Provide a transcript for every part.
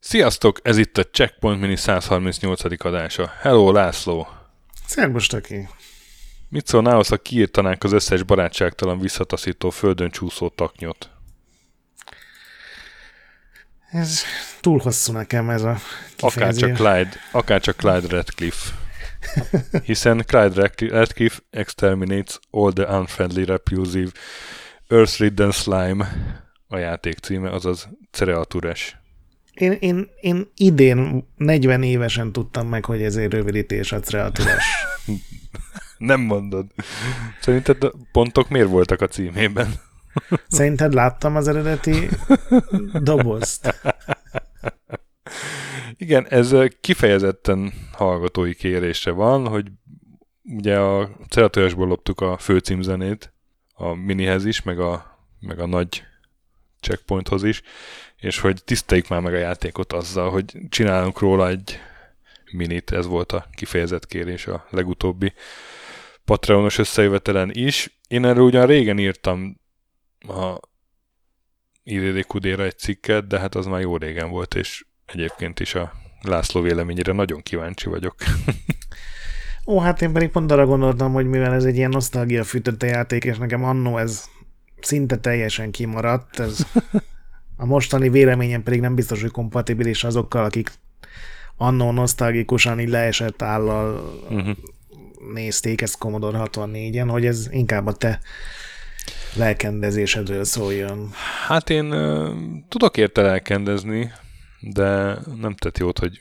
Sziasztok, ez itt a Checkpoint Mini 138. adása. Hello, László! Szerbus, Taki! Mit szólnál, ha kiírtanánk az összes barátságtalan visszataszító földön csúszó taknyot? Ez túl hosszú nekem ez a kifejezés. Akár csak Clyde, akár csak Clyde Redcliffe. Hiszen Clyde Redcliffe exterminates all the unfriendly, repulsive, earth-ridden slime a játék címe, azaz Cereatures. Én, én, én idén 40 évesen tudtam meg, hogy ezért rövidítés a Cereatures. Nem mondod. Szerinted pontok miért voltak a címében? Szerinted láttam az eredeti dobozt? Igen, ez kifejezetten hallgatói kérésre van, hogy ugye a Ceratojasból loptuk a főcímzenét a minihez is, meg a, meg a nagy checkpointhoz is, és hogy tiszteljük már meg a játékot azzal, hogy csinálunk róla egy minit, ez volt a kifejezett kérés a legutóbbi Patreonos összejövetelen is. Én erről ugyan régen írtam a IDDQD-ra egy cikket, de hát az már jó régen volt, és egyébként is a László véleményére nagyon kíváncsi vagyok. Ó, hát én pedig pont arra gondoltam, hogy mivel ez egy ilyen nosztalgia fűtötte játék, és nekem annó ez szinte teljesen kimaradt, ez a mostani véleményem pedig nem biztos, hogy kompatibilis azokkal, akik annó nosztalgikusan így leesett állal uh-huh. nézték ezt Commodore 64-en, hogy ez inkább a te lelkendezésedről szóljon. Hát én uh, tudok érte lelkendezni, de nem tett jót, hogy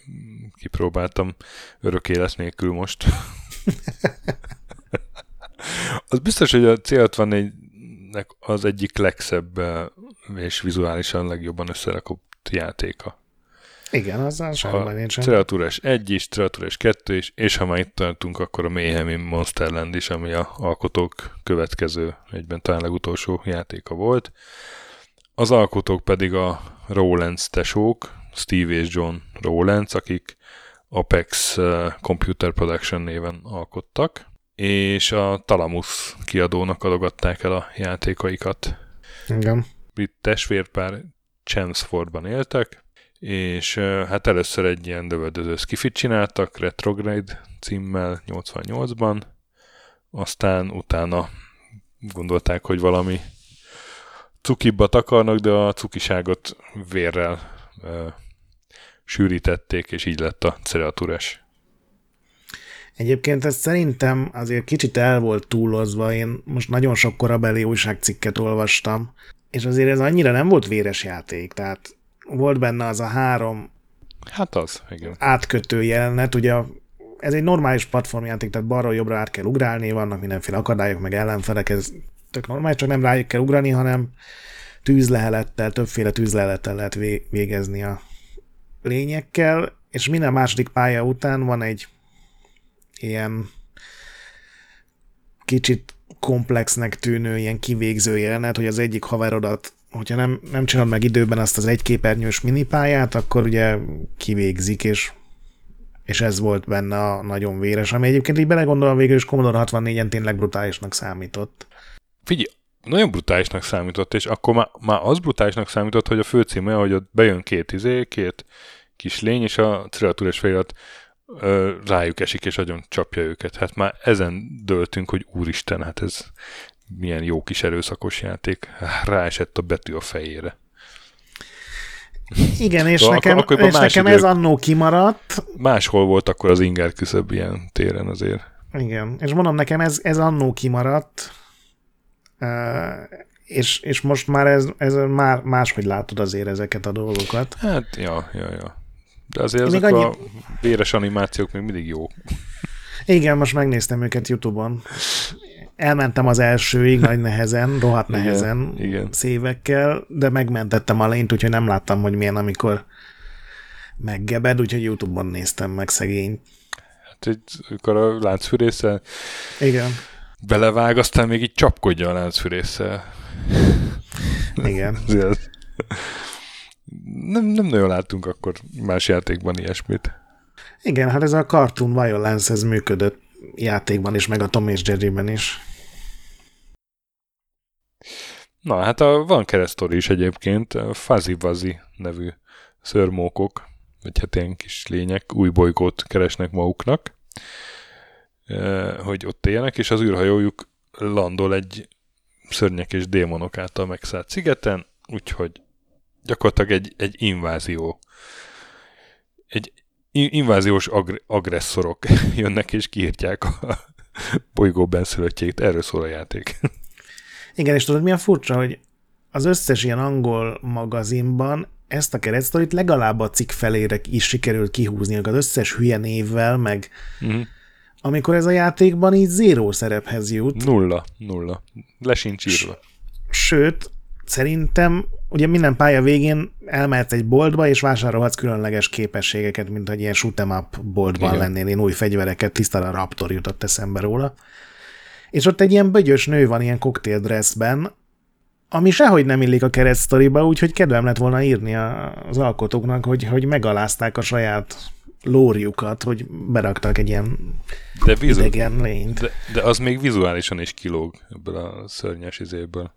kipróbáltam örök élet nélkül most. az biztos, hogy a C64-nek az egyik legszebb és vizuálisan legjobban összerakott játéka. Igen, azzal semmi nincsen. Treatures 1 is, Treatures 2 is, és ha már itt tartunk, akkor a Mayhem Monsterland is, ami a alkotók következő, egyben talán legutolsó játéka volt. Az alkotók pedig a Rowlands tesók, Steve és John Rowlands, akik Apex uh, Computer Production néven alkottak, és a Talamus kiadónak adogatták el a játékaikat. Igen. Itt testvérpár Chelmsfordban éltek, és hát először egy ilyen dövöldöző skifit csináltak, Retrograde címmel 88-ban, aztán utána gondolták, hogy valami cukibbat akarnak, de a cukiságot vérrel ö, sűrítették, és így lett a cereatures. Egyébként ez szerintem azért kicsit el volt túlozva, én most nagyon sok korabeli újságcikket olvastam, és azért ez annyira nem volt véres játék, tehát volt benne az a három hát az, igen. átkötő jelenet, ugye ez egy normális platformjáték, tehát balra-jobbra át kell ugrálni, vannak mindenféle akadályok, meg ellenfelek, ez tök normális, csak nem rájuk kell ugrani, hanem tűzlehelettel, többféle tűzlehelettel lehet végezni a lényekkel, és minden második pálya után van egy ilyen kicsit komplexnek tűnő ilyen kivégző jelenet, hogy az egyik haverodat hogyha nem, nem csinálod meg időben azt az egyképernyős minipályát, akkor ugye kivégzik, és, és ez volt benne a nagyon véres, ami egyébként így belegondolom végül is Commodore 64-en tényleg brutálisnak számított. Figyelj, nagyon brutálisnak számított, és akkor már, már az brutálisnak számított, hogy a főcíme, hogy ott bejön két izé, két kis lény, és a triatúrás felirat rájuk esik, és nagyon csapja őket. Hát már ezen döltünk, hogy úristen, hát ez milyen jó kis erőszakos játék. Ráesett a betű a fejére. Igen, és akkor, nekem, akkor és nekem idők, ez annó kimaradt. Máshol volt akkor az inger küszöbb ilyen téren azért. Igen, és mondom, nekem ez, ez annó kimaradt, és, és most már ez, ez már máshogy látod azért ezeket a dolgokat. Hát, ja, ja, ja. De azért ezek annyi... a véres animációk még mindig jó. Igen, most megnéztem őket Youtube-on elmentem az elsőig nagy nehezen, rohadt nehezen, igen, igen. szévekkel, de megmentettem a lényt, úgyhogy nem láttam, hogy milyen, amikor meggebed, úgyhogy Youtube-on néztem meg szegény. Hát akkor a láncfűrésszel igen. Belevág, aztán még így csapkodja a láncfűrésszel. Igen. nem, nem nagyon láttunk akkor más játékban ilyesmit. Igen, hát ez a Cartoon Violence, ez működött játékban is, meg a Tom és Jerryben is. Na, hát a, van keresztori is egyébként, Fuzzy Wuzzy nevű szörmókok, vagy hát ilyen kis lények, új bolygót keresnek maguknak, hogy ott éljenek, és az űrhajójuk landol egy szörnyek és démonok által megszállt szigeten, úgyhogy gyakorlatilag egy, egy invázió, egy inváziós agr- agresszorok jönnek és kiírtják a bolygó benszülöttjét. Erről szól a játék. Igen, és tudod, milyen furcsa, hogy az összes ilyen angol magazinban ezt a keresztorit legalább a cikk felére is sikerült kihúzni, az összes hülye névvel, meg uh-huh. Amikor ez a játékban így zéró szerephez jut. Nulla, nulla. Le sincs írva. Sőt, szerintem ugye minden pálya végén elmehetsz egy boltba, és vásárolhatsz különleges képességeket, mint hogy ilyen shoot'em up boltban Igen. lennél, én új fegyvereket, tisztára Raptor jutott eszembe róla. És ott egy ilyen bögyös nő van ilyen koktéldresszben, ami sehogy nem illik a keresztoriba, úgyhogy kedvem lett volna írni az alkotóknak, hogy, hogy megalázták a saját lórjukat, hogy beraktak egy ilyen de vizu- idegen lényt. De, de az még vizuálisan is kilóg ebből a szörnyes izéből.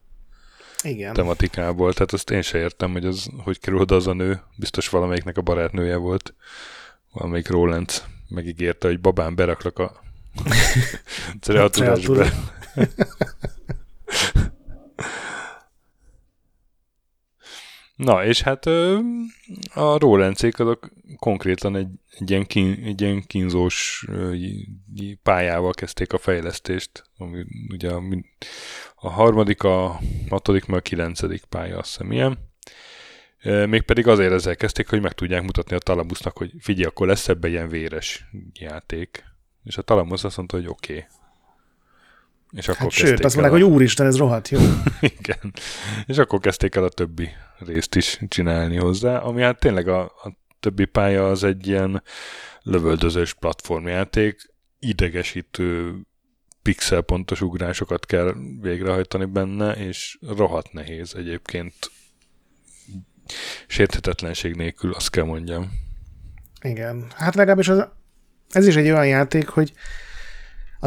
Igen. tematikából, tehát azt én se értem, hogy az, hogy kerül oda az a nő, biztos valamelyiknek a barátnője volt, valamelyik Roland megígérte, hogy babám beraklak a cereatudásba. Na, és hát a Rolencék azok konkrétan egy, egy, ilyen, kín, egy ilyen kínzós pályával kezdték a fejlesztést, ami ugye a, a harmadik, a hatodik, meg a kilencedik pálya, azt hiszem ilyen. Mégpedig azért ezzel kezdték, hogy meg tudják mutatni a Talamusnak, hogy figyelj, akkor lesz ebbe ilyen véres játék. És a Talamus azt mondta, hogy oké. Okay. És akkor hát sőt, azt mondják, a... hogy úristen, ez rohadt jó. Igen. És akkor kezdték el a többi részt is csinálni hozzá, ami hát tényleg a, a többi pálya az egy ilyen lövöldözős platformjáték, idegesítő pixelpontos ugrásokat kell végrehajtani benne, és rohadt nehéz egyébként sérthetetlenség nélkül, azt kell mondjam. Igen. Hát legalábbis az, ez is egy olyan játék, hogy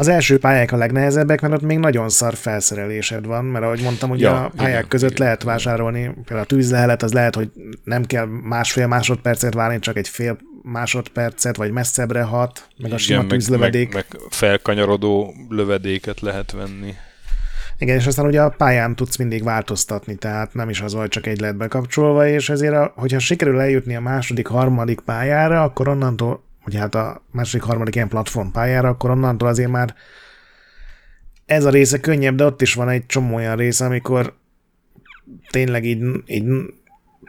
az első pályák a legnehezebbek, mert ott még nagyon szar felszerelésed van, mert ahogy mondtam, hogy ja, a pályák igen, között igen, lehet vásárolni, például a tűzlehelet, az lehet, hogy nem kell másfél másodpercet várni, csak egy fél másodpercet, vagy messzebbre hat, meg igen, a sima tűzlövedék. Meg, meg felkanyarodó lövedéket lehet venni. Igen, és aztán ugye a pályán tudsz mindig változtatni, tehát nem is az, hogy csak egy lett bekapcsolva, és ezért, a, hogyha sikerül eljutni a második, harmadik pályára, akkor onnantól hogy hát a második, harmadik ilyen platform pályára, akkor onnantól azért már ez a része könnyebb, de ott is van egy csomó olyan része, amikor tényleg így, így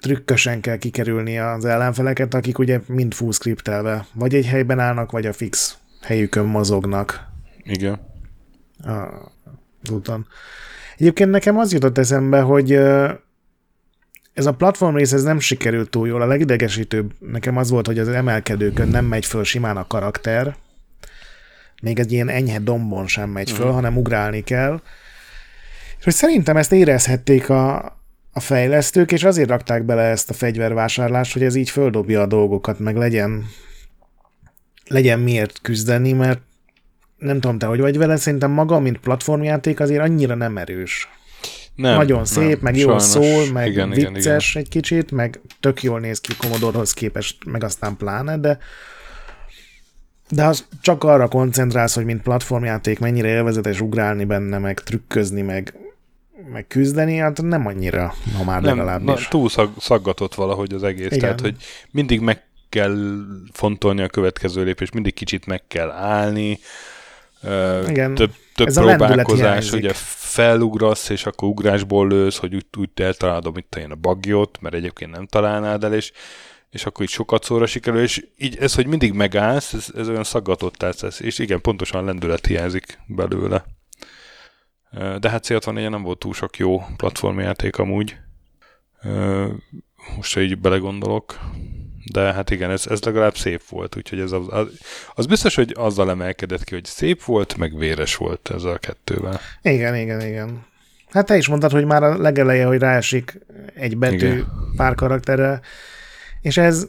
trükkösen kell kikerülni az ellenfeleket, akik ugye mind full scriptelve, vagy egy helyben állnak, vagy a fix helyükön mozognak. Igen. A, úton. Egyébként nekem az jutott eszembe, hogy ez a platform rész ez nem sikerült túl jól. A legidegesítőbb nekem az volt, hogy az emelkedőkön nem megy föl simán a karakter, még egy ilyen enyhe dombon sem megy föl, uh-huh. hanem ugrálni kell. És hogy szerintem ezt érezhették a, a fejlesztők, és azért rakták bele ezt a fegyvervásárlást, hogy ez így földobja a dolgokat, meg legyen legyen miért küzdeni, mert nem tudom te, hogy vagy vele, szerintem maga, mint platformjáték azért annyira nem erős. Nem, Nagyon szép, nem, meg jól szól, meg igen, vicces igen, igen. egy kicsit, meg tök jól néz ki Commodore-hoz képest, meg aztán pláne, de de az csak arra koncentrálsz, hogy mint platformjáték mennyire élvezetes ugrálni benne, meg trükközni, meg, meg küzdeni, hát nem annyira, ha már nem, legalábbis. Na, túl szag, szaggatott valahogy az egész, Igen. tehát hogy mindig meg kell fontolni a következő lépést, mindig kicsit meg kell állni, Igen. több, több Ez próbálkozás, hogy felugrasz, és akkor ugrásból lősz, hogy úgy, úgy eltalálod, mint a bagyot, mert egyébként nem találnád el, és, és akkor így sokat szóra sikerül, és így ez, hogy mindig megállsz, ez, ez olyan szaggatott tesz, és igen, pontosan lendület hiányzik belőle. De hát célt van, nem volt túl sok jó platformjáték amúgy. Most, hogy így belegondolok de hát igen, ez, ez legalább szép volt, úgyhogy ez az, az, az biztos, hogy azzal emelkedett ki, hogy szép volt, meg véres volt ez a kettővel. Igen, igen, igen. Hát te is mondtad, hogy már a legeleje, hogy ráesik egy betű igen. pár karakterre, és ez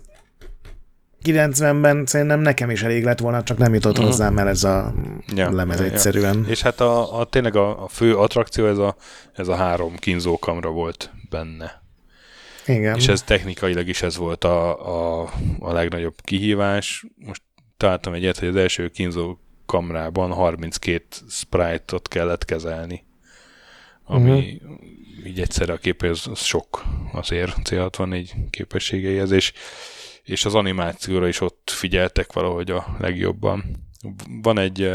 90-ben szerintem nekem is elég lett volna, csak nem jutott uh-huh. hozzám el ez a ja, lemez ja, egyszerűen. Ja. És hát a, a tényleg a, a fő attrakció ez a, ez a három kínzókamra volt benne. Igen. És ez technikailag is ez volt a, a, a legnagyobb kihívás. Most találtam egyet, hogy az első kínzó kamrában 32 sprite-ot kellett kezelni, ami uh-huh. így egyszerre a kép, az, az sok azért C64 képességeihez, és, és az animációra is ott figyeltek valahogy a legjobban. Van egy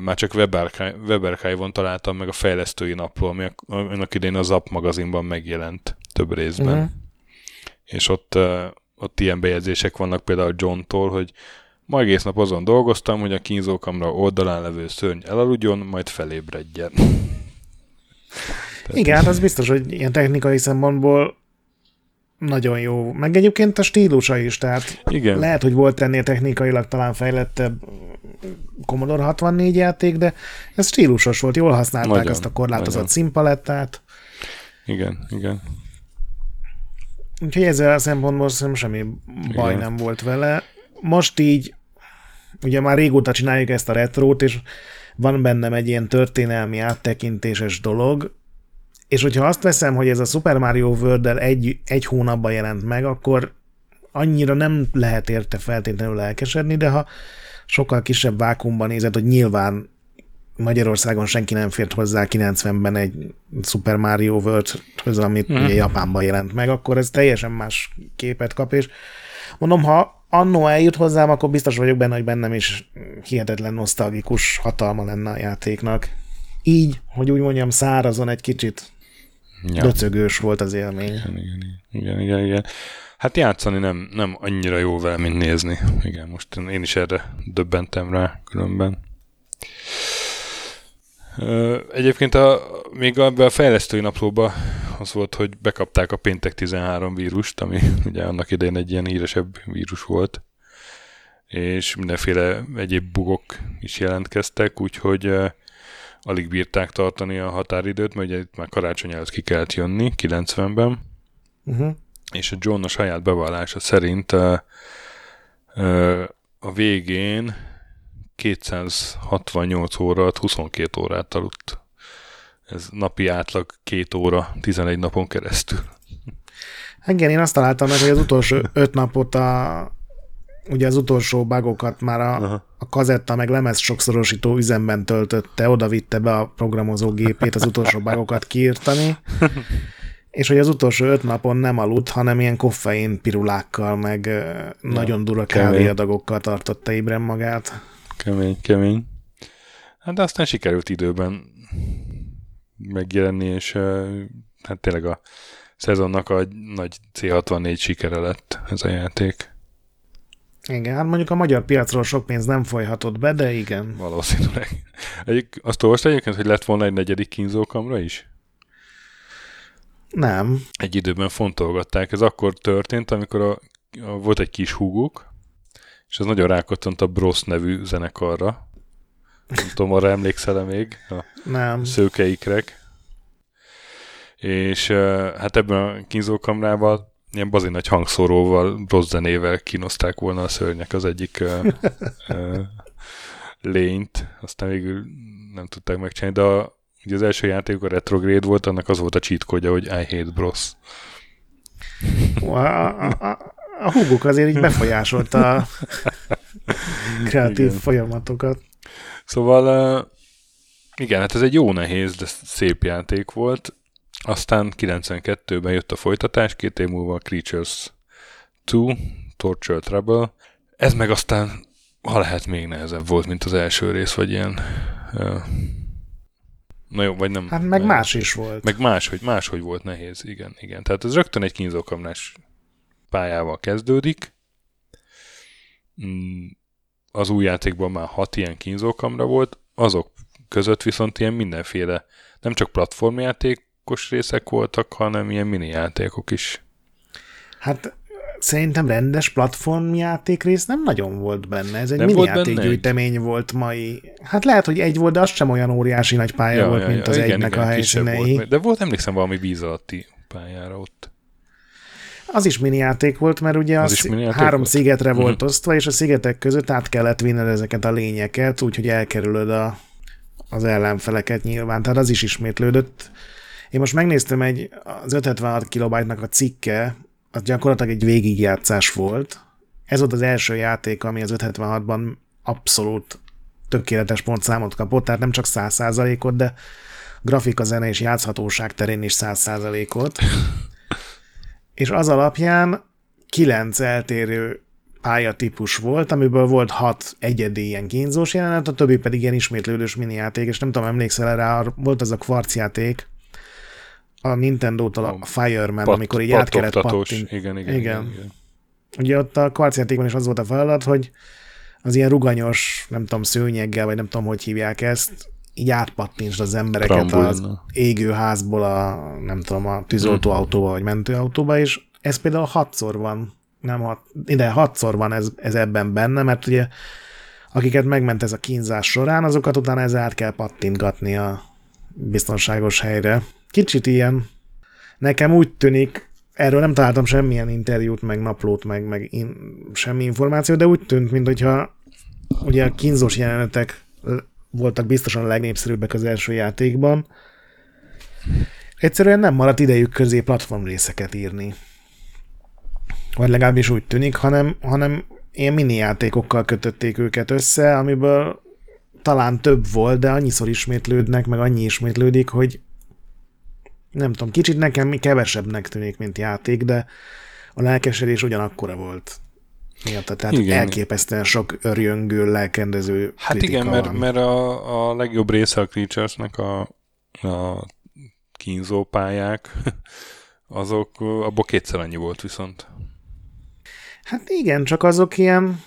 már csak Webarchive-on találtam meg a fejlesztői napló, ami annak idején a Zap magazinban megjelent több részben. Uh-huh. És ott, ott ilyen bejegyzések vannak például John-tól, hogy Ma egész nap azon dolgoztam, hogy a kínzókamra oldalán levő szörny elaludjon, majd felébredjen. Tehát Igen, hát az biztos, hogy ilyen technikai szempontból nagyon jó. Meg egyébként a stílusa is, tehát Igen. lehet, hogy volt ennél technikailag talán fejlettebb Commodore 64 játék, de ez stílusos volt, jól használták nagyon, azt a korlátozott nagyon. színpalettát. Igen, igen. Úgyhogy ezzel a szempontból szerintem semmi baj igen. nem volt vele. Most így ugye már régóta csináljuk ezt a retrót, és van bennem egy ilyen történelmi áttekintéses dolog, és hogyha azt veszem, hogy ez a Super Mario world egy, egy hónapban jelent meg, akkor annyira nem lehet érte feltétlenül elkesedni, de ha sokkal kisebb vákumban nézed, hogy nyilván Magyarországon senki nem fért hozzá 90-ben egy Super Mario World-höz, amit mm. ugye Japánban jelent meg, akkor ez teljesen más képet kap, és mondom, ha annó eljut hozzám, akkor biztos vagyok benne, hogy bennem is hihetetlen nosztalgikus hatalma lenne a játéknak. Így, hogy úgy mondjam, szárazon egy kicsit ja. döcögős volt az élmény. Igen, igen, igen, igen, igen. Hát játszani nem, nem annyira jó vele, mint nézni. Igen, most én is erre döbbentem rá különben. Egyébként a, még a, a fejlesztői naplóba az volt, hogy bekapták a péntek 13 vírust, ami ugye annak idején egy ilyen híresebb vírus volt, és mindenféle egyéb bugok is jelentkeztek, úgyhogy uh, alig bírták tartani a határidőt, mert ugye itt már karácsony előtt ki kellett jönni, 90-ben, uh-huh. és a John a saját bevallása szerint uh, uh, a végén 268 óra 22 órát aludt. Ez napi átlag két óra, 11 napon keresztül. Igen, én azt találtam meg, hogy az utolsó öt napot a, ugye az utolsó bagokat már a, a kazetta meg lemez sokszorosító üzemben töltötte, oda vitte be a programozógépét az utolsó bagokat kiírtani, és hogy az utolsó öt napon nem aludt, hanem ilyen koffein pirulákkal, meg ja, nagyon dura kávéadagokkal tartotta ébren magát. Kemény, kemény. Hát de aztán sikerült időben megjelenni, és hát tényleg a szezonnak a nagy C64 sikere lett ez a játék. Igen, hát mondjuk a magyar piacról sok pénz nem folyhatott be, de igen. Valószínűleg. Egyik, azt olvasta egyébként, hogy lett volna egy negyedik kínzókamra is? Nem. Egy időben fontolgatták. Ez akkor történt, amikor a, a, volt egy kis húguk, és az nagyon rákattant a Bros nevű zenekarra. Nem tudom, arra emlékszel-e még? A Nem. Szőkeikrek. És hát ebben a kínzókamrában ilyen bazi nagy hangszóróval, rossz zenével kínozták volna a szörnyek az egyik uh, uh, lényt, aztán végül nem tudták megcsinálni, de a, ugye az első játék a retrograde volt, annak az volt a cheat hogy I hate bros. A, a, húgok azért így befolyásolta a kreatív Igen. folyamatokat. Szóval igen, hát ez egy jó nehéz, de szép játék volt. Aztán 92-ben jött a folytatás, két év múlva a Creatures 2, Torture Trouble. Ez meg aztán, ha lehet, még nehezebb volt, mint az első rész, vagy ilyen... Na jó, vagy nem. Hát meg más is volt. Meg más, hogy máshogy volt nehéz, igen, igen. Tehát ez rögtön egy kínzókamlás pályával kezdődik. Mm, az új játékban már hat ilyen kínzókamra volt, azok között viszont ilyen mindenféle, nem csak platformjátékos részek voltak, hanem ilyen mini játékok is. Hát szerintem rendes platformjáték rész nem nagyon volt benne. Ez egy nem mini játékgyűjtemény volt mai. Hát lehet, hogy egy volt, de az sem olyan óriási nagy pálya ja, volt, ja, mint ja, az igen, egynek igen, a helyszínei. Volt, de volt, emlékszem, valami víz alatti pályára ott. Az is mini játék volt, mert ugye az, Az is három volt? szigetre volt Mhm. osztva, és a szigetek között át kellett vinned ezeket a lényeket, úgyhogy elkerülöd a, az ellenfeleket nyilván. Tehát az is ismétlődött. Én most megnéztem egy, az 576 kilobájtnak a cikke, az gyakorlatilag egy végigjátszás volt. Ez volt az első játék, ami az 576-ban abszolút tökéletes pontszámot kapott, tehát nem csak 100%-ot, de grafika, zene és játszhatóság terén is 100%-ot. és az alapján kilenc eltérő pályatípus volt, amiből volt hat egyedi ilyen kínzós jelenet, a többi pedig ilyen ismétlődős minijáték, és nem tudom, emlékszel rá, volt az a kvarcjáték, a Nintendo-tól a Fireman, Pat- amikor így át kellett pattint. Igen, igen, Igen. igen, igen. Ugye ott a kvarcjátékban is az volt a feladat, hogy az ilyen ruganyos, nem tudom, szőnyeggel, vagy nem tudom, hogy hívják ezt, így átpattintsd az embereket az Trambulinnal. égő házból a, nem tudom, a tűzoltóautóba, vagy mentőautóba, és ez például hatszor van, nem hat, ide hatszor van ez, ez ebben benne, mert ugye akiket megment ez a kínzás során, azokat utána ez át kell pattintgatni a biztonságos helyre. Kicsit ilyen, nekem úgy tűnik, erről nem találtam semmilyen interjút, meg naplót, meg, meg in, semmi információt, de úgy tűnt, mintha ugye a kínzós jelenetek voltak biztosan a legnépszerűbbek az első játékban. Egyszerűen nem maradt idejük közé platform részeket írni. Vagy legalábbis úgy tűnik, hanem, hanem ilyen mini játékokkal kötötték őket össze, amiből talán több volt, de annyiszor ismétlődnek, meg annyi ismétlődik, hogy nem tudom, kicsit nekem kevesebbnek tűnik, mint játék, de a lelkesedés ugyanakkora volt. Miatta, tehát Igen. igen. elképesztően sok örjöngő, lelkendező Hát kritika igen, mert, van. mert a, a legjobb része a Creatures-nek a, a kínzó pályák, azok abból kétszer annyi volt viszont. Hát igen, csak azok ilyen,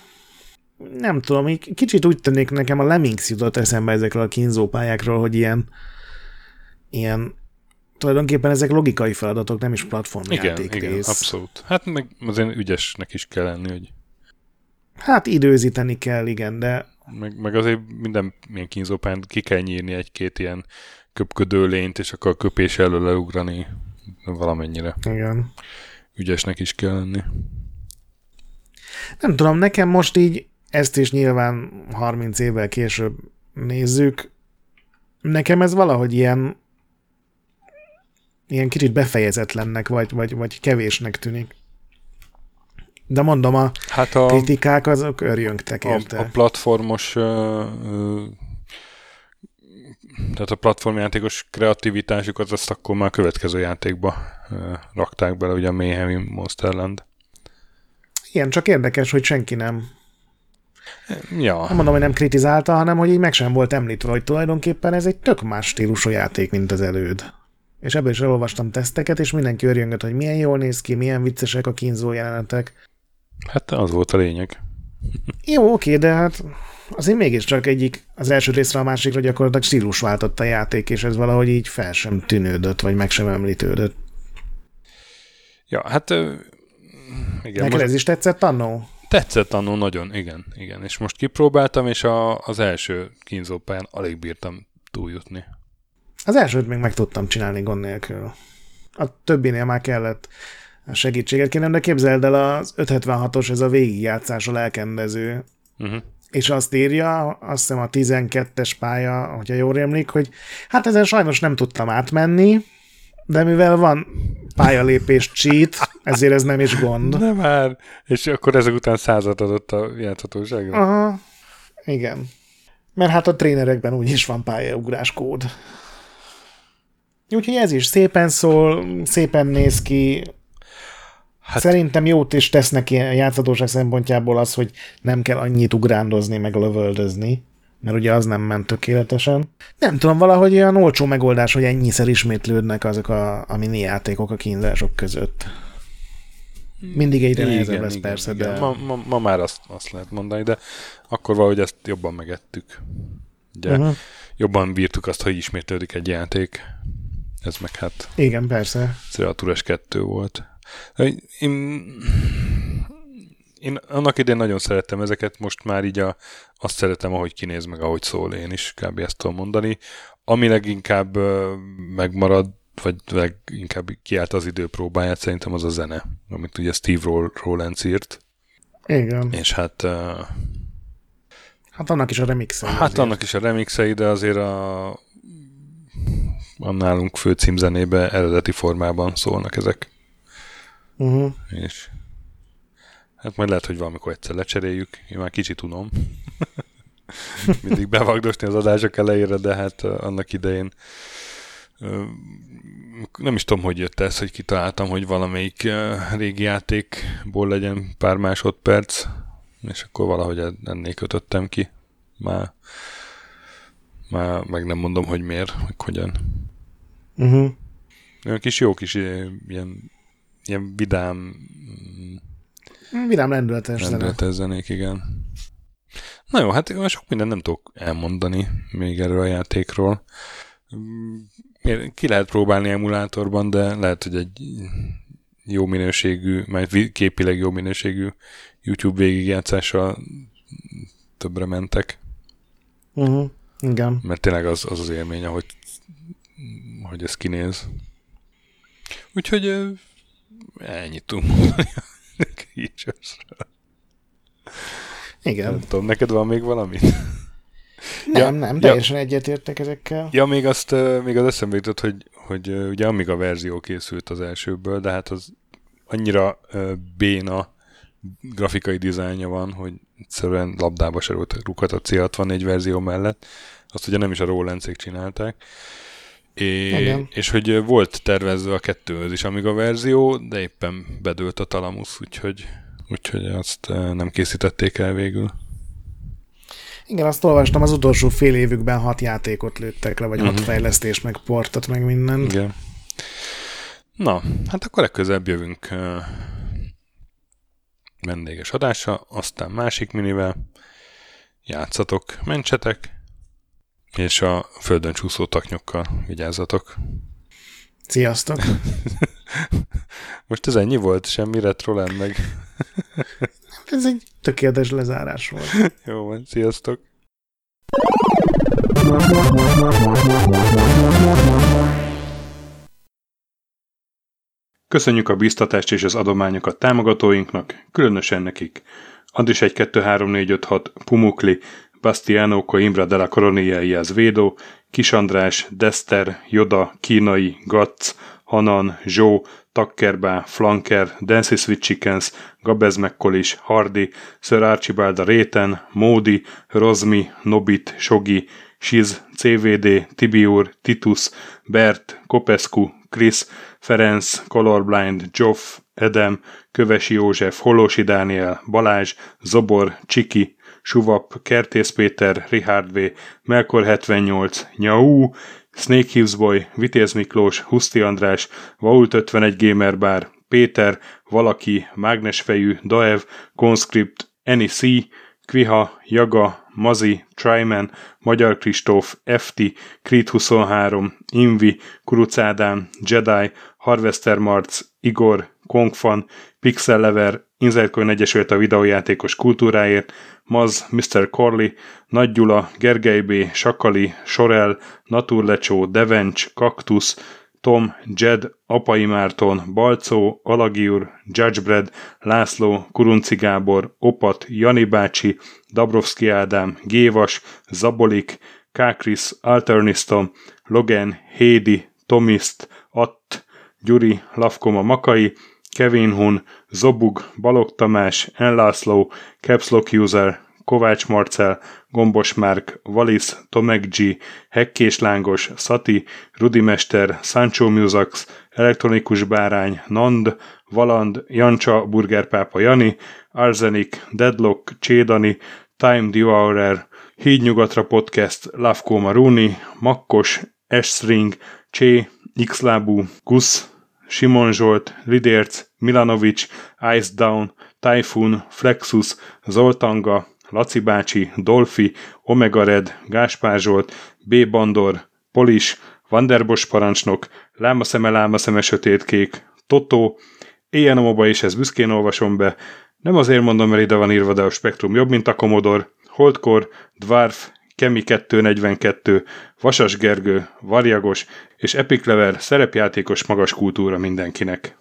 nem tudom, így kicsit úgy tűnik nekem a Lemmings jutott eszembe ezekről a kínzópályákról, hogy ilyen, ilyen tulajdonképpen ezek logikai feladatok, nem is Igen, platformjáték igen, rész. abszolút. Hát meg azért ügyesnek is kell lenni, hogy Hát időzíteni kell, igen, de meg, meg azért minden ilyen kínzópályán ki kell nyírni egy-két ilyen köpködő lényt, és akkor a köpés elől leugrani valamennyire. igen. Ügyesnek is kell lenni. Nem tudom, nekem most így, ezt is nyilván 30 évvel később nézzük, nekem ez valahogy ilyen ilyen kicsit befejezetlennek, vagy, vagy, vagy kevésnek tűnik. De mondom, a Hát a, kritikák azok örjöngtek a, érte. a platformos ö, ö, tehát a platformjátékos kreativitásukat azt akkor már a következő játékba ö, rakták bele, ugye a Mayhem Monsterland. Igen, csak érdekes, hogy senki nem. Ja, Nem mondom, hogy nem kritizálta, hanem hogy így meg sem volt említve, hogy tulajdonképpen ez egy tök más stílusú játék, mint az előd. És ebből is elolvastam teszteket, és mindenki örjöngött, hogy milyen jól néz ki, milyen viccesek a kínzó jelenetek. Hát az volt a lényeg. Jó, oké, de hát azért mégiscsak egyik az első részre a másikra gyakorlatilag stílus váltott a játék, és ez valahogy így fel sem tűnődött, vagy meg sem említődött. Ja, hát igen, Neked most ez is tetszett annó? tetszett annó nagyon, igen, igen. És most kipróbáltam, és a, az első kínzópályán alig bírtam túljutni. Az elsőt még meg tudtam csinálni gond nélkül. A többinél már kellett segítséget kérnem, de képzeld el, az 576-os, ez a végigjátszás a lelkendező, Uh-huh. és azt írja, azt hiszem a 12-es pálya, hogyha jól emlik, hogy hát ezen sajnos nem tudtam átmenni, de mivel van pályalépés cheat, ezért ez nem is gond. De már, és akkor ezek után százat adott a játszhatóságra. Aha, igen. Mert hát a trénerekben úgyis van pályaugrás kód. Úgyhogy ez is szépen szól, szépen néz ki. Hát- Szerintem jót is tesz neki a játszhatóság szempontjából az, hogy nem kell annyit ugrándozni, meg lövöldözni, mert ugye az nem ment tökéletesen. Nem tudom, valahogy olyan olcsó megoldás, hogy ennyiszer ismétlődnek azok a, a mini játékok a kínzások között. Mindig egyre nehezebb lesz persze, de... Ma, ma, ma, már azt, azt lehet mondani, de akkor valahogy ezt jobban megettük. Ugye uh-huh. Jobban bírtuk azt, hogy ismétlődik egy játék. Ez meg hát Igen, persze. Ceratures 2 volt. Én, én annak idén nagyon szerettem ezeket, most már így a, azt szeretem, ahogy kinéz meg, ahogy szól én is, kb. ezt tudom mondani. Ami leginkább megmarad vagy inkább kiállt az idő próbáját, szerintem az a zene, amit ugye Steve Rowlands írt. Igen. És hát... Uh, hát annak is a remixei. Hát azért. annak is a remixei, de azért a, a nálunk főcímzenébe eredeti formában szólnak ezek. Uh-huh. És hát majd lehet, hogy valamikor egyszer lecseréljük. Én már kicsit unom. Mindig bevagdosni az adások elejére, de hát annak idején nem is tudom, hogy jött ez, hogy kitaláltam, hogy valamelyik régi játékból legyen pár másodperc, és akkor valahogy ennél kötöttem ki. Már, már meg nem mondom, hogy miért, meg hogyan. Uh-huh. Olyan kis jó kis ilyen, ilyen vidám vidám lendületes, lendületes zenék, igen. Na jó, hát sok minden nem tudok elmondani még erről a játékról. Ki lehet próbálni emulátorban, de lehet, hogy egy jó minőségű, majd képileg jó minőségű YouTube végigjátszással többre mentek. Uh-huh. Igen. Mert tényleg az az, az élmény, ahogy hogy ez kinéz. Úgyhogy ennyit tudunk mondani Igen. Nem tudom, neked van még valami? Nem, ja, nem, teljesen ja, egyetértek ezekkel. Ja, még azt, még az eszembe jutott, hogy, hogy ugye amíg a verzió készült az elsőből, de hát az annyira béna grafikai dizájnja van, hogy egyszerűen labdába se rukat a C64 verzió mellett. Azt ugye nem is a Rolandsék csinálták. É, és hogy volt tervezve a kettőhöz is amíg a verzió, de éppen bedőlt a Talamus, úgyhogy, úgyhogy azt nem készítették el végül. Igen, azt olvastam, az utolsó fél évükben hat játékot lőttek le, vagy uh-huh. hat mhm. fejlesztés, meg portot, meg minden. Igen. Na, hát akkor legközelebb jövünk uh, vendéges adásra, aztán másik minivel. Játszatok, mentsetek, és a földön csúszó taknyokkal vigyázzatok. Sziasztok! Most ez ennyi volt? Semmi retro meg? ez egy tökéletes lezárás volt. Jó van, sziasztok! Köszönjük a biztatást és az adományokat támogatóinknak, különösen nekik. Andris 1 2 3 4 5 6 Pumukli, Bastiano Coimbra de la Coronia y Védó, Kis András, Dester, Joda, Kínai, Gatz, Hanan, Zsó, Takkerbá, Flanker, Dancy Sweet Chickens, Gabez McCollis, Hardy, Sir Archibald Réten, Módi, Rozmi, Nobit, Sogi, Siz, CVD, Tibiur, Titus, Bert, Kopescu, Chris, Ferenc, Colorblind, Joff, Edem, Kövesi József, Holosi Dániel, Balázs, Zobor, Csiki, Suvap, Kertész Péter, Richard V, Melkor 78, Nyau, Snake Hills Boy, Vitéz Miklós, Huszti András, Vault 51 Gamer Bar, Péter, Valaki, Mágnesfejű, Daev, Conscript, C, Kviha, Jaga, Mazi, Tryman, Magyar Kristóf, FT, Creed 23, Invi, Kuruc Ádám, Jedi, Harvester Marc, Igor, Kongfan, Pixel Lever, Inzertcoin Egyesült a videójátékos kultúráért, Maz, Mr. Corley, Nagy Gyula, Gergely B., Sakali, Sorel, Naturlecsó, Devencs, Kaktusz, Tom, Jed, Apai Márton, Balcó, Alagiur, Judgebred, László, Kurunci Gábor, Opat, Jani bácsi, Dabrowski Ádám, Gévas, Zabolik, Kákris, Alternistom, Logan, Hédi, Tomiszt, Att, Gyuri, Lavkoma Makai, Kevin Hun, Zobug, Balog Tamás, Enlászló, Capslock User, Kovács Marcel, Gombos Márk, Valisz, Tomek G, Hekkés Lángos, Szati, Rudimester, Sancho Musax, Elektronikus Bárány, Nand, Valand, Jancsa, Burgerpápa Jani, Arzenik, Deadlock, Csédani, Time Devourer, Hídnyugatra Podcast, Lavko Maruni, Makkos, Esstring, Csé, Xlábú, Gusz, Simon Zsolt, Lidérc, Milanovic, Ice Down, Typhoon, Flexus, Zoltanga, Laci bácsi, Dolfi, Omega Red, Gáspár Zsolt, B. Bandor, Polis, Vanderbos parancsnok, Lámaszeme, Lámaszeme, Sötétkék, Totó, Éjjel a moba és ezt büszkén olvasom be, nem azért mondom, mert ide van írva, de a spektrum jobb, mint a Commodore, Holdkor, Dwarf, Kemi 242, Vasas Gergő, Varjagos és Epic Lever szerepjátékos magas kultúra mindenkinek.